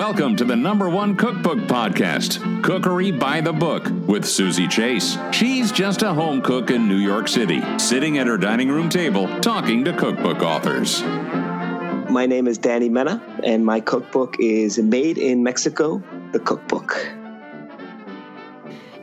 Welcome to the number one cookbook podcast, Cookery by the Book, with Susie Chase. She's just a home cook in New York City, sitting at her dining room table talking to cookbook authors. My name is Danny Mena, and my cookbook is Made in Mexico, the Cookbook.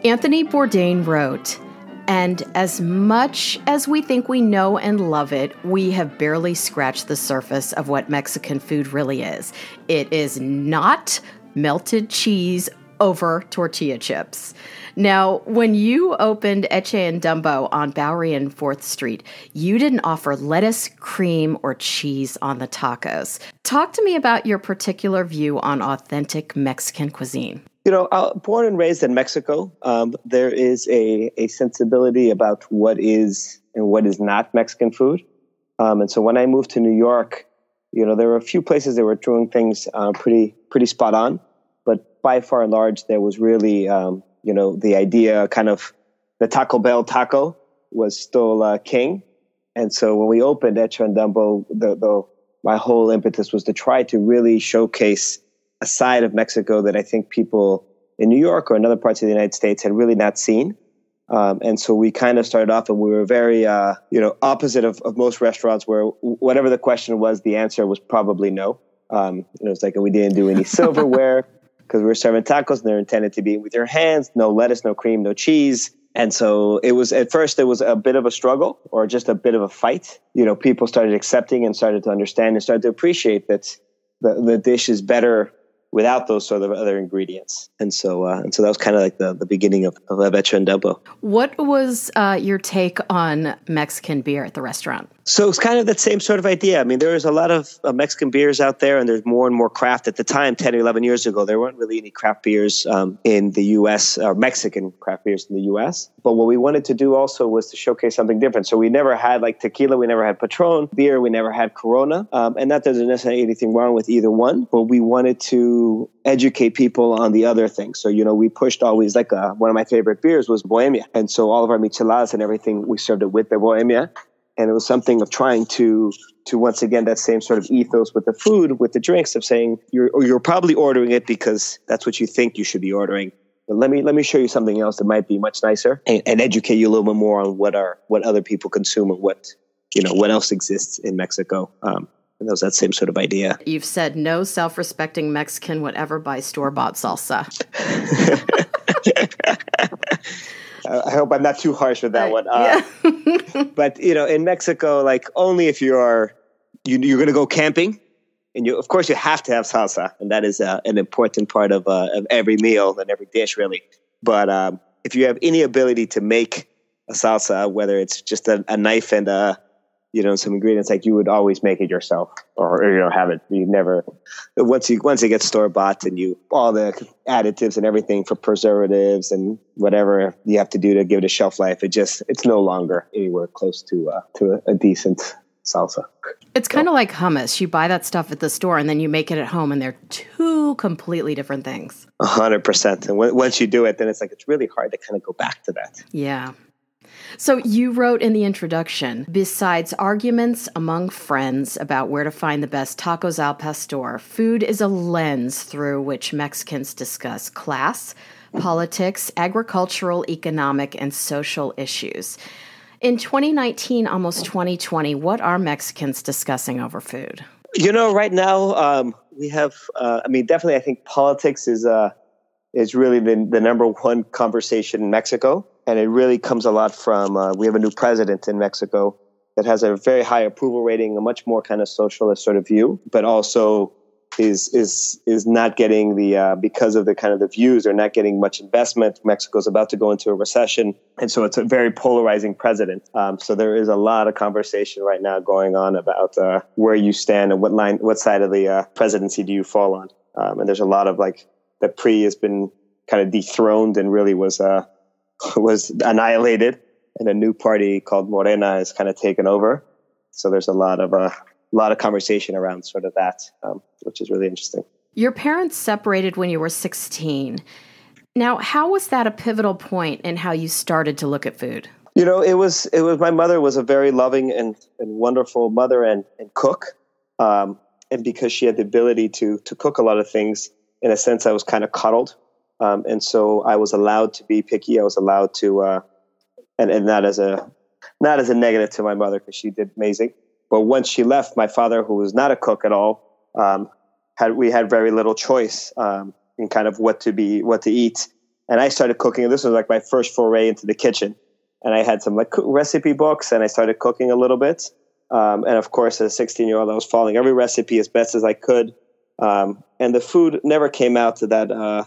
Anthony Bourdain wrote, and as much as we think we know and love it, we have barely scratched the surface of what Mexican food really is. It is not melted cheese over tortilla chips. Now, when you opened Hecho en Dumbo on Bowery and 4th Street, you didn't offer lettuce, cream, or cheese on the tacos. Talk to me about your particular view on authentic Mexican cuisine. You know, uh, born and raised in Mexico, um, there is a, a sensibility about what is and what is not Mexican food. Um, and so when I moved to New York, you know, there were a few places that were doing things uh, pretty pretty spot on, but by far and large, there was really, um, you know, the idea kind of the Taco Bell taco was still uh, king. And so when we opened Hecho en Dumbo, the, the, my whole impetus was to try to really showcase a side of Mexico that I think people in New York or in other parts of the United States had really not seen. Um, and so we kind of started off and we were very, uh, you know, opposite of, of most restaurants where whatever the question was, the answer was probably no. Um, it was like we didn't do any silverware because we were serving tacos and they're intended to be with your hands, no lettuce, no cream, no cheese. And so it was at first, it was a bit of a struggle or just a bit of a fight. You know, people started accepting and started to understand and started to appreciate that the, the dish is better without those sort of other ingredients. And so, uh, and so that was kind of like the, the beginning of, of Hecho en. What was uh, your take on Mexican beer at the restaurant? So it's kind of that same sort of idea. I mean, there was a lot of uh, Mexican beers out there, and there's more and more craft. At the time, 10 or 11 years ago, there weren't really any craft beers um, in the U.S. or Mexican craft beers in the U.S. But what we wanted to do also was to showcase something different. So we never had like tequila, we never had Patron beer, we never had Corona, um, and that doesn't necessarily anything wrong with either one. But we wanted to educate people on the other things. So you know, we pushed always like uh, one of my favorite beers was Bohemia, and so all of our micheladas and everything we served it with the Bohemia. And it was something of trying to to once again that same sort of ethos with the food with the drinks of saying you're you're probably ordering it because that's what you think you should be ordering. But let me let me show you something else that might be much nicer and, and educate you a little bit more on what are what other people consume and what you know what else exists in mexico. Um, and that was that same sort of idea. You've said no self respecting Mexican would ever buy store bought salsa. I hope I'm not too harsh with that one. Uh, yeah. but you know, in Mexico, like only if you are you, you're going to go camping, and you of course you have to have salsa, and that is uh, an important part of uh, of every meal and every dish, really. But um, if you have any ability to make a salsa, whether it's just a, a knife and a you know some ingredients like you would always make it yourself or, or you know have it. You never once you once it gets store bought and you all the additives and everything for preservatives and whatever you have to do to give it a shelf life it just it's no longer anywhere close to uh, to a, a decent salsa. It's kind of so. like hummus. You buy that stuff at the store and then you make it at home and they're two completely different things. 100% and w- once you do it then it's like it's really hard to kind of go back to that. Yeah so, you wrote in the introduction besides arguments among friends about where to find the best tacos al pastor, food is a lens through which Mexicans discuss class, politics, agricultural, economic, and social issues. In 2019, almost 2020, what are Mexicans discussing over food? You know, right now um, we have. Uh, I mean, definitely, I think politics is uh, is really the, the number one conversation in Mexico and it really comes a lot from uh, we have a new president in Mexico that has a very high approval rating, a much more kind of socialist sort of view, but also is is is not getting the uh, because of the kind of the views they're not getting much investment. Mexico's about to go into a recession, and so it's a very polarizing president. Um, so there is a lot of conversation right now going on about uh, where you stand and what line, what side of the uh, presidency do you fall on. Um, and there's a lot of like the PRI has been kind of dethroned and really was uh, was annihilated, and a new party called Morena is kind of taken over. So there's a lot of a uh, lot of conversation around sort of that, um, which is really interesting. Your parents separated when you were 16. Now, how was that a pivotal point in how you started to look at food? You know, it was it was my mother was a very loving and, and wonderful mother and, and cook. Um, and because she had the ability to to cook a lot of things, in a sense, I was kind of coddled. Um, and so I was allowed to be picky. I was allowed to, uh, and, and not as a, not as a negative to my mother because she did amazing. But once she left, my father, who was not a cook at all, um, had we had very little choice um, in kind of what to be, what to eat. And I started cooking. This was like my first foray into the kitchen. And I had some like recipe books, and I started cooking a little bit. Um, and of course, as a 16 year old, I was following every recipe as best as I could. Um, and the food never came out to that uh,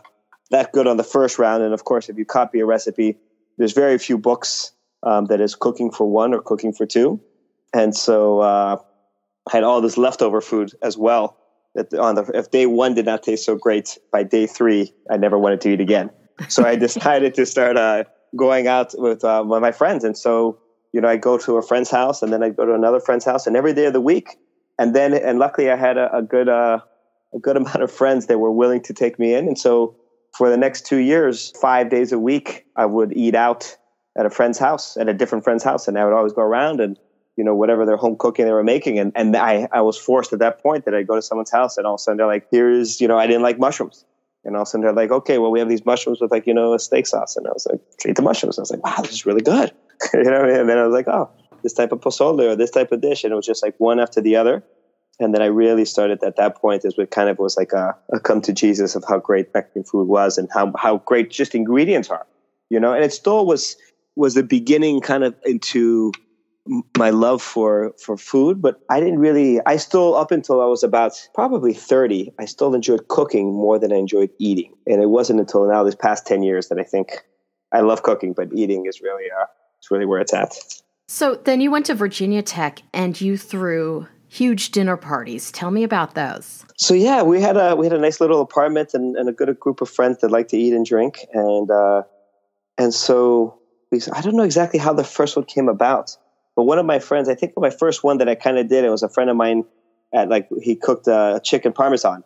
that good on the first round. And of course, if you copy a recipe, there's very few books um, that is cooking for one or cooking for two. And so uh, I had all this leftover food as well. That on the if day one did not taste so great, by day three I never wanted to eat again. So I decided to start uh, going out with uh, my friends. And so you know I go to a friend's house, and then I go to another friend's house, and every day of the week. And then and luckily I had a, a good uh, a good amount of friends that were willing to take me in. And so for the next two years, five days a week, I would eat out at a friend's house, at a different friend's house. And I would always go around and, you know, whatever their home cooking they were making. And, and I, I was forced at that point that I'd go to someone's house and all of a sudden they're like, here's, you know, I didn't like mushrooms. And all of a sudden they're like, okay, well, we have these mushrooms with like, you know, a steak sauce. And I was like, treat the mushrooms. I was like, wow, this is really good. you know, and then I was like, oh, this type of pozole or this type of dish. And it was just like one after the other and then I really started at that point is what kind of was like a, a, come to Jesus of how great Mexican food was and how how great just ingredients are, you know. And it still was was the beginning kind of into my love for for food, but I didn't really. I still up until I was about probably thirty, I still enjoyed cooking more than I enjoyed eating, and it wasn't until now this past ten years that I think I love cooking, but eating is really uh, it's really where it's at. So then you went to Virginia Tech and you threw huge dinner parties. Tell me about those. So yeah, we had a we had a nice little apartment and, and a good group of friends that like to eat and drink, and uh, and so we, I don't know exactly how the first one came about, but one of my friends, I think my first one that I kind of did, it was a friend of mine at like he cooked a chicken parmesan,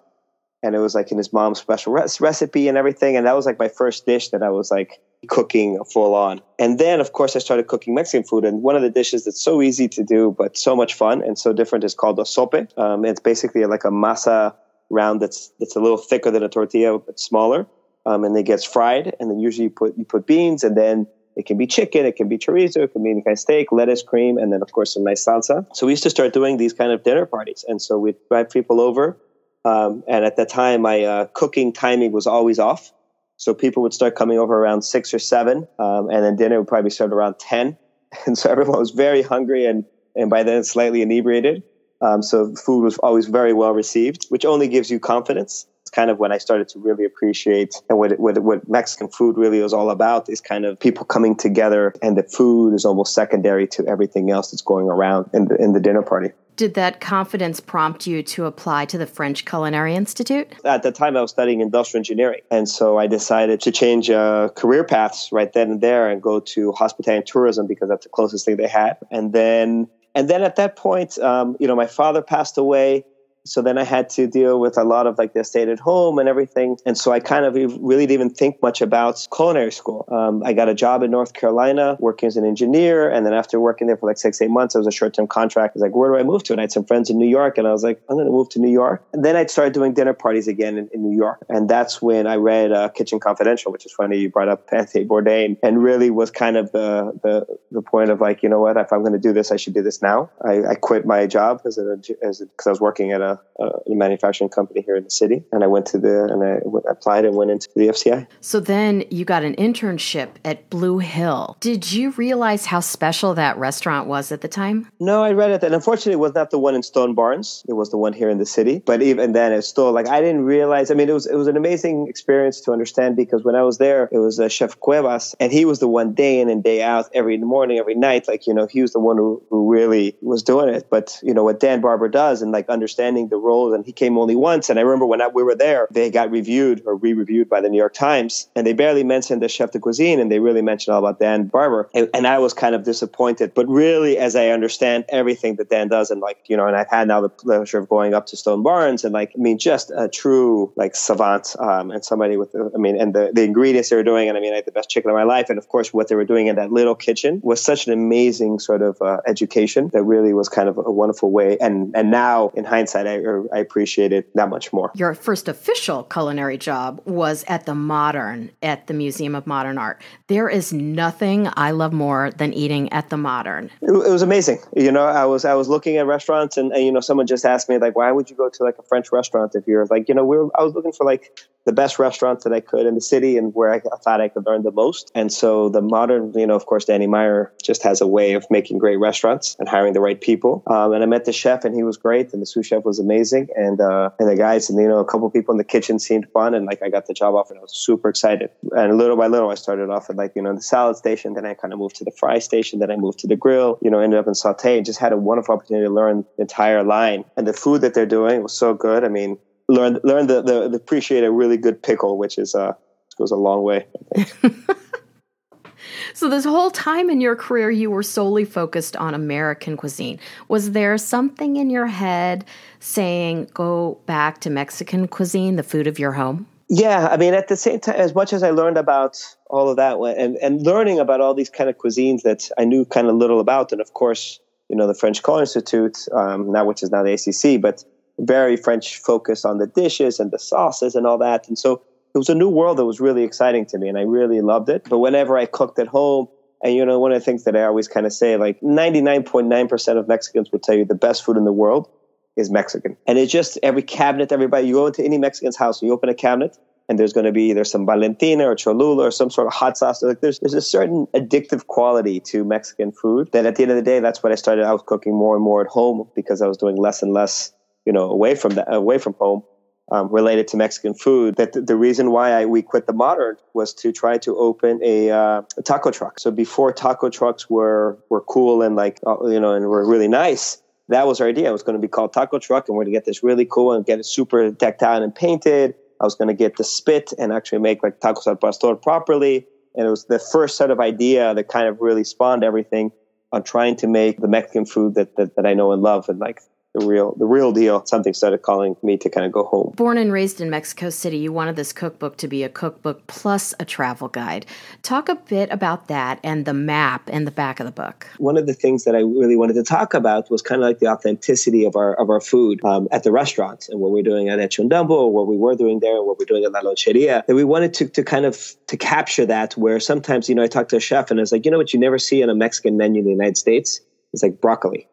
and it was like in his mom's special recipe and everything. And that was like my first dish that I was like cooking full on. And then, of course, I started cooking Mexican food. And one of the dishes that's so easy to do, but so much fun and so different is called a sope. Um, it's basically like a masa round that's, that's a little thicker than a tortilla, but smaller. Um, and it gets fried. And then usually you put, you put beans and then it can be chicken, it can be chorizo, it can be any kind of steak, lettuce, cream, and then of course some nice salsa. So we used to start doing these kind of dinner parties. And so we'd invite people over um, and at that time, my uh, cooking timing was always off. So people would start coming over around six or seven, um, and then dinner would probably start around 10. And so everyone was very hungry and, and by then slightly inebriated. Um, so food was always very well received, which only gives you confidence. It's kind of when I started to really appreciate and what, what, what Mexican food really is all about is kind of people coming together and the food is almost secondary to everything else that's going around in the, in the dinner party. Did that confidence prompt you to apply to the French Culinary Institute? At the time, I was studying industrial engineering. And so I decided to change uh, career paths right then and there and go to hospitality and tourism because that's the closest thing they had. And then, and then at that point, um, you know, my father passed away so then I had to deal with a lot of like the estate at home and everything. And so I kind of really didn't even think much about culinary school. Um, I got a job in North Carolina working as an engineer. And then after working there for like six, eight months, it was a short term contract. I was like, where do I move to? And I had some friends in New York. And I was like, I'm going to move to New York. And then I started doing dinner parties again in, in New York. And that's when I read uh, Kitchen Confidential, which is funny. You brought up Anthony Bourdain and really was kind of the, the, the point of like, you know what, if I'm going to do this, I should do this now. I, I quit my job as because I was working at a a, a, manufacturing company here in the city, and I went to the and I w- applied and went into the FCI. So then you got an internship at Blue Hill. Did you realize how special that restaurant was at the time? No, I read it, and unfortunately, it was not the one in Stone Barns. It was the one here in the city. But even then, it's still like I didn't realize. I mean, it was it was an amazing experience to understand because when I was there, it was uh, Chef Cuevas, and he was the one day in and day out, every morning, every night. Like you know, he was the one who, who really was doing it. But you know what Dan Barber does, and like understanding the role and he came only once. And I remember when I, we were there, they got reviewed or re-reviewed by the New York Times, and they barely mentioned the chef de cuisine, and they really mentioned all about Dan Barber. And, and I was kind of disappointed. But really, as I understand everything that Dan does, and like you know, and I've had now the pleasure of going up to Stone Barns, and like I mean, just a true like savant um, and somebody with, I mean, and the, the ingredients they were doing, and I mean, I had the best chicken of my life, and of course, what they were doing in that little kitchen was such an amazing sort of uh, education that really was kind of a wonderful way. And and now, in hindsight, I I, I appreciate it that much more. Your first official culinary job was at the Modern at the Museum of Modern Art. There is nothing I love more than eating at the Modern. It, it was amazing. You know, I was I was looking at restaurants, and, and, you know, someone just asked me like, why would you go to like a French restaurant if you're like, you know, we are I was looking for like the best restaurants that I could in the city and where I thought I could learn the most. And so the modern, you know, of course, Danny Meyer just has a way of making great restaurants and hiring the right people. Um, and I met the chef and he was great and the sous chef was amazing. And, uh, and the guys and, you know, a couple people in the kitchen seemed fun. And like I got the job off and I was super excited. And little by little, I started off at like, you know, the salad station. Then I kind of moved to the fry station. Then I moved to the grill, you know, ended up in saute and just had a wonderful opportunity to learn the entire line. And the food that they're doing was so good. I mean, learn learn the, the, the appreciate a really good pickle, which is uh goes a long way. so this whole time in your career, you were solely focused on American cuisine. Was there something in your head saying go back to Mexican cuisine, the food of your home? Yeah, I mean, at the same time, as much as I learned about all of that and, and learning about all these kind of cuisines that I knew kind of little about, and of course, you know, the French Culinary Institute, um, now which is now the ICC, but very French focus on the dishes and the sauces and all that. And so it was a new world that was really exciting to me and I really loved it. But whenever I cooked at home, and you know, one of the things that I always kind of say, like 99.9% of Mexicans would tell you the best food in the world is Mexican. And it's just every cabinet, everybody, you go into any Mexican's house, you open a cabinet, and there's going to be either some Valentina or Cholula or some sort of hot sauce. Like there's there's a certain addictive quality to Mexican food that at the end of the day, that's what I started out cooking more and more at home because I was doing less and less you know, away from the, away from home, um, related to Mexican food. That the, reason why I, we quit the modern was to try to open a, uh, a, taco truck. So before taco trucks were were cool and like uh, you know and were really nice, that was our idea. It was going to be called taco truck, and we're going to get this really cool and get it super decked out and painted. I was going to get the spit and actually make like tacos al pastor properly. And it was the first set of idea that kind of really spawned everything on trying to make the Mexican food that, that, that I know and love and like the real the real deal. Something started calling me to kind of go home. Born and raised in Mexico City, you wanted this cookbook to be a cookbook plus a travel guide. Talk a bit about that and the map in the back of the book. One of the things that I really wanted to talk about was kind of like the authenticity of our of our food um, at the restaurants and what we're doing at Hecho en Dumbo, or what we were doing there, and what we're doing at La Loncheria. And we wanted to to kind of to capture that where sometimes you know I talked to a chef and I was like, you know what, you never see on a Mexican menu in the United States. It's like broccoli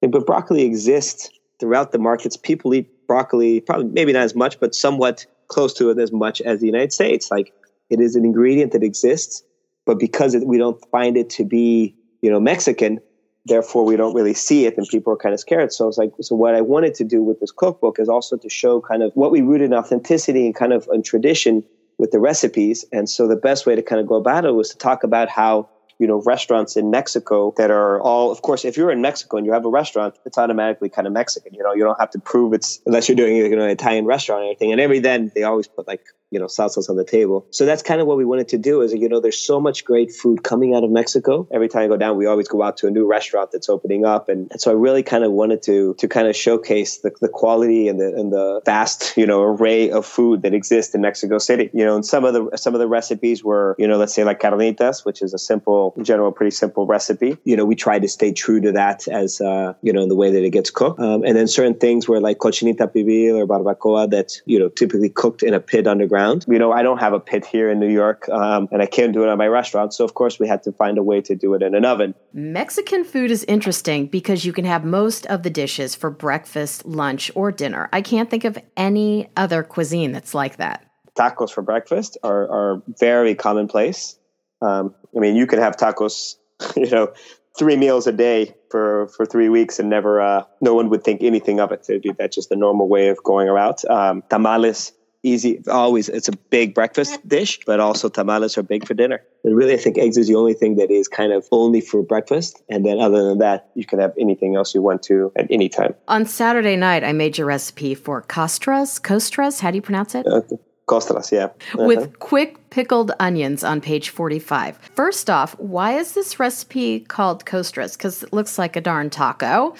but broccoli exists throughout the markets. People eat broccoli, probably maybe not as much, but somewhat close to it as much as the United States. Like it is an ingredient that exists, but because it, we don't find it to be, you know, Mexican, therefore we don't really see it and people are kind of scared. So it's like, so what I wanted to do with this cookbook is also to show kind of what we root in authenticity and kind of in tradition with the recipes. And so the best way to kind of go about it was to talk about how you know, restaurants in Mexico that are all, of course, if you're in Mexico and you have a restaurant, it's automatically kind of Mexican. You know, you don't have to prove it's unless you're doing you know, an Italian restaurant or anything. And every then they always put like you know, salsas on the table. So that's kind of what we wanted to do is, you know, there's so much great food coming out of Mexico. Every time I go down, we always go out to a new restaurant that's opening up. And, so I really kind of wanted to, to kind of showcase the, the quality and the, and the vast, you know, array of food that exists in Mexico City. You know, and some of the, some of the recipes were, you know, let's say like carnitas, which is a simple, in general, pretty simple recipe. You know, we try to stay true to that as, uh, you know, the way that it gets cooked. Um, and then certain things were like cochinita pibil or barbacoa that, you know, typically cooked in a pit underground around. You know, I don't have a pit here in New York, um, and I can't do it at my restaurant. So, of course, we had to find a way to do it in an oven. Mexican food is interesting because you can have most of the dishes for breakfast, lunch, or dinner. I can't think of any other cuisine that's like that. Tacos for breakfast are, are very commonplace. Um, I mean, you can have tacos, you know, three meals a day for for three weeks and never uh, no one would think anything of it. It'd be that's just the normal way of going around. Um, tamales easy always it's a big breakfast dish but also tamales are big for dinner. And really i think eggs is the only thing that is kind of only for breakfast. And then other than that you can have anything else you want to at any time. On saturday night i made your recipe for costras costras. How do you pronounce it? Uh, costras yeah uh-huh. with quick pickled onions on page 45 first off why is this recipe called costras because it looks like a darn taco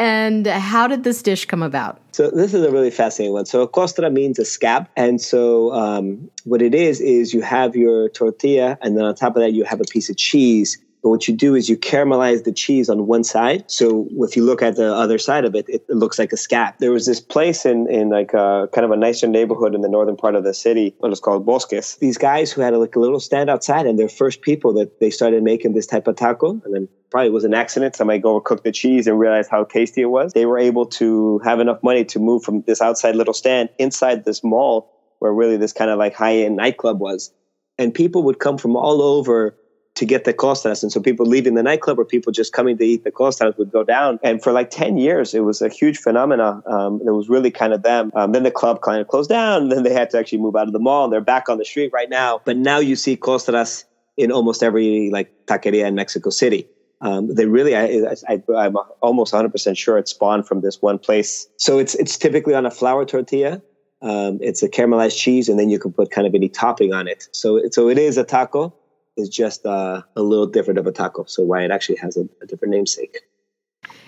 and how did this dish come about? So this is a really fascinating one. So a costra means a scab, and so um, what it is is you have your tortilla, and then on top of that you have a piece of cheese But what you do is you caramelize the cheese on one side. So if you look at the other side of it, it, looks like a scap. There was this place in, in like a, kind of a nicer neighborhood in the northern part of the city, what is called Bosques. These guys who had a, like a little stand outside and they're first people that they started making this type of taco. And then probably was an accident. Somebody go cook the cheese and realize how tasty it was. They were able to have enough money to move from this outside little stand inside this mall where really this kind of like high end nightclub was. And people would come from all over to get the costras. And so people leaving the nightclub or people just coming to eat the costras would go down. And for like 10 years, it was a huge phenomenon. Um, it was really kind of them. Um, then the club kind of closed down. Then they had to actually move out of the mall. And they're back on the street right now. But now you see costras in almost every like taqueria in Mexico City. Um, they really, I, I, am almost 100% sure it spawned from this one place. So it's, it's typically on a flour tortilla. Um, it's a caramelized cheese, and then you can put kind of any topping on it. So, so it is a taco, is just uh, a little different of a taco. So why it actually has a, a different namesake.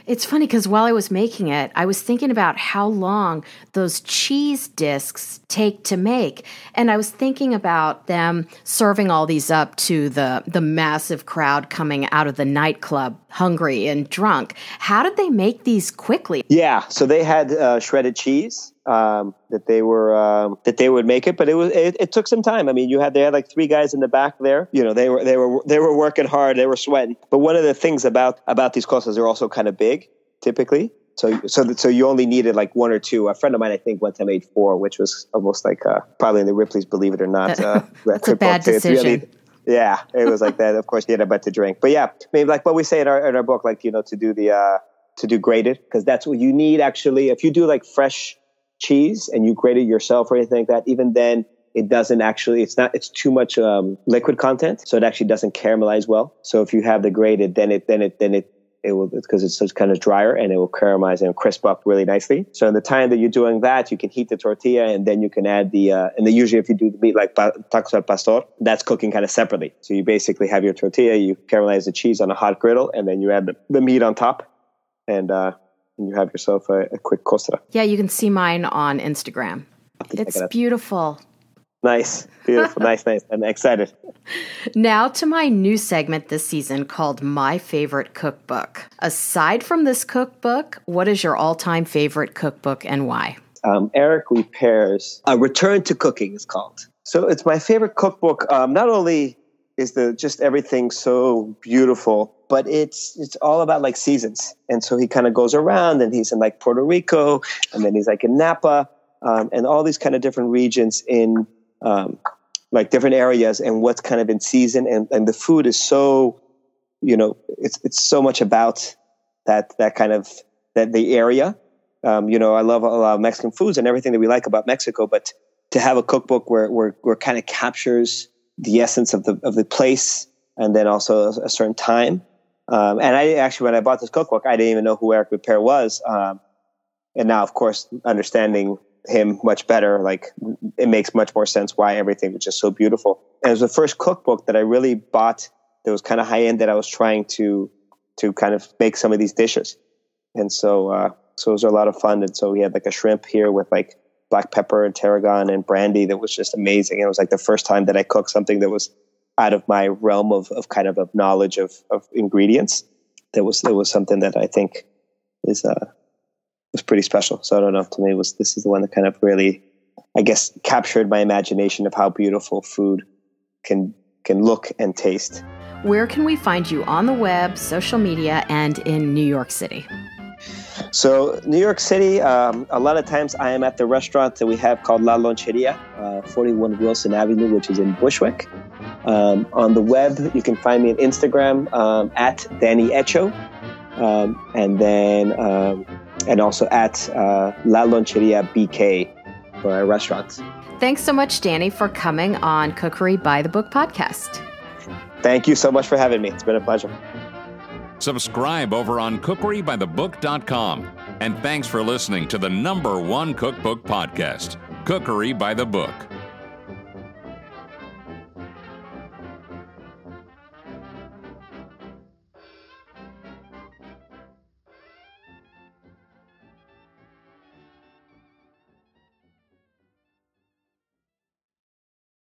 It's funny because while I was making it, I was thinking about how long those cheese discs take to make. And I was thinking about them serving all these up to the, the massive crowd coming out of the nightclub, hungry and drunk. How did they make these quickly? Yeah, so they had uh, shredded cheese um, that they were um, that they would make it, but it was it, it, took some time. I mean, you had they had like three guys in the back there. You know, they were they were they were working hard, they were sweating. But one of the things about about these costras, they're also kind of big, typically. So so so you only needed like one or two. A friend of mine, I think, one time made four, which was almost like uh, probably in the Ripley's Believe It or Not. Uh, That's a bad decision. Really, yeah, it was like that. Of course, he had a bit to drink, but yeah, I mean, like what we say in our in our book, like you know, to do the uh, to do graded because that's what you need actually. If you do like fresh cheese and you grate it yourself or anything like that, even then it doesn't actually it's not it's too much um, liquid content so it actually doesn't caramelize well. So if you have the grated then it then it then it it will because it's just kind of drier and it will caramelize and crisp up really nicely. So in the time that you're doing that you can heat the tortilla and then you can add the uh, and then usually if you do the meat like tacos al pastor that's cooking kind of separately. So you basically have your tortilla you caramelize the cheese on a hot griddle and then you add the, the meat on top and uh, and you have yourself a, a quick costra. Yeah, you can see mine on Instagram. It's beautiful. Nice, beautiful, nice, nice. I'm excited. Now to my new segment this season called My Favorite Cookbook. Aside from this cookbook, what is your all time favorite cookbook and why? Um, Eric Ripert A Return to Cooking is called. So it's my favorite cookbook. Um, not only is the just everything so beautiful but it's it's all about like seasons. And so he kind of goes around, and he's in like Puerto Rico, and then he's like in Napa, um, and all these kind of different regions in um, like different areas, and what's kind of in season, and and the food is so, you know, it's it's so much about that that kind of that the area. Um, you know, I love a lot of Mexican foods and everything that we like about Mexico, but to have a cookbook where where, where kind of captures the essence of the of the place and then also a, a certain time um, and I actually, when I bought this cookbook, I didn't even know who Eric Ripert was. Um, and now, of course, understanding him much better, like it makes much more sense why everything was just so beautiful. And it was the first cookbook that I really bought that was kind of high end that I was trying to to kind of make some of these dishes. And so, uh, so it was a lot of fun. And so we had like a shrimp here with like black pepper and tarragon and brandy that was just amazing. And it was like the first time that I cooked something that was out of my realm of, of kind of, of knowledge of, of ingredients. There was there was something that I think is uh, was pretty special. So I don't know. To me, was this is the one that kind of really, I guess, captured my imagination of how beautiful food can can look and taste. Where can we find you on the web, social media, and in New York City? So, New York City, um, a lot of times I am at the restaurant that we have called La Loncheria, uh, 41 Wilson Avenue, which is in Bushwick. Um, on the web, you can find me on Instagram um, at Danny Echo, um, and then um, and also at uh, La Loncheria BK for our restaurants. Thanks so much, Danny, for coming on Cookery by the Book podcast. Thank you so much for having me. It's been a pleasure. Subscribe over on cookerybythebook.com. And thanks for listening to the number one cookbook podcast, Cookery by the Book.